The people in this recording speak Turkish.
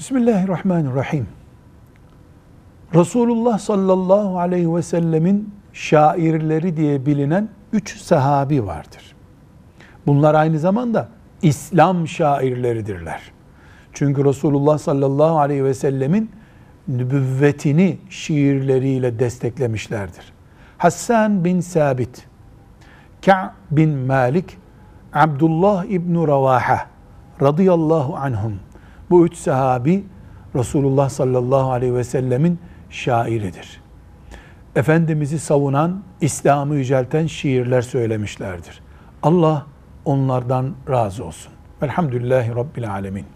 Bismillahirrahmanirrahim. Resulullah sallallahu aleyhi ve sellemin şairleri diye bilinen üç sahabi vardır. Bunlar aynı zamanda İslam şairleridirler. Çünkü Resulullah sallallahu aleyhi ve sellemin nübüvvetini şiirleriyle desteklemişlerdir. Hassan bin Sabit, Ka' bin Malik, Abdullah İbn Ravaha radıyallahu anhum. Bu üç sahabi Resulullah sallallahu aleyhi ve sellemin şairidir. Efendimiz'i savunan, İslam'ı yücelten şiirler söylemişlerdir. Allah onlardan razı olsun. Velhamdülillahi Rabbil Alemin.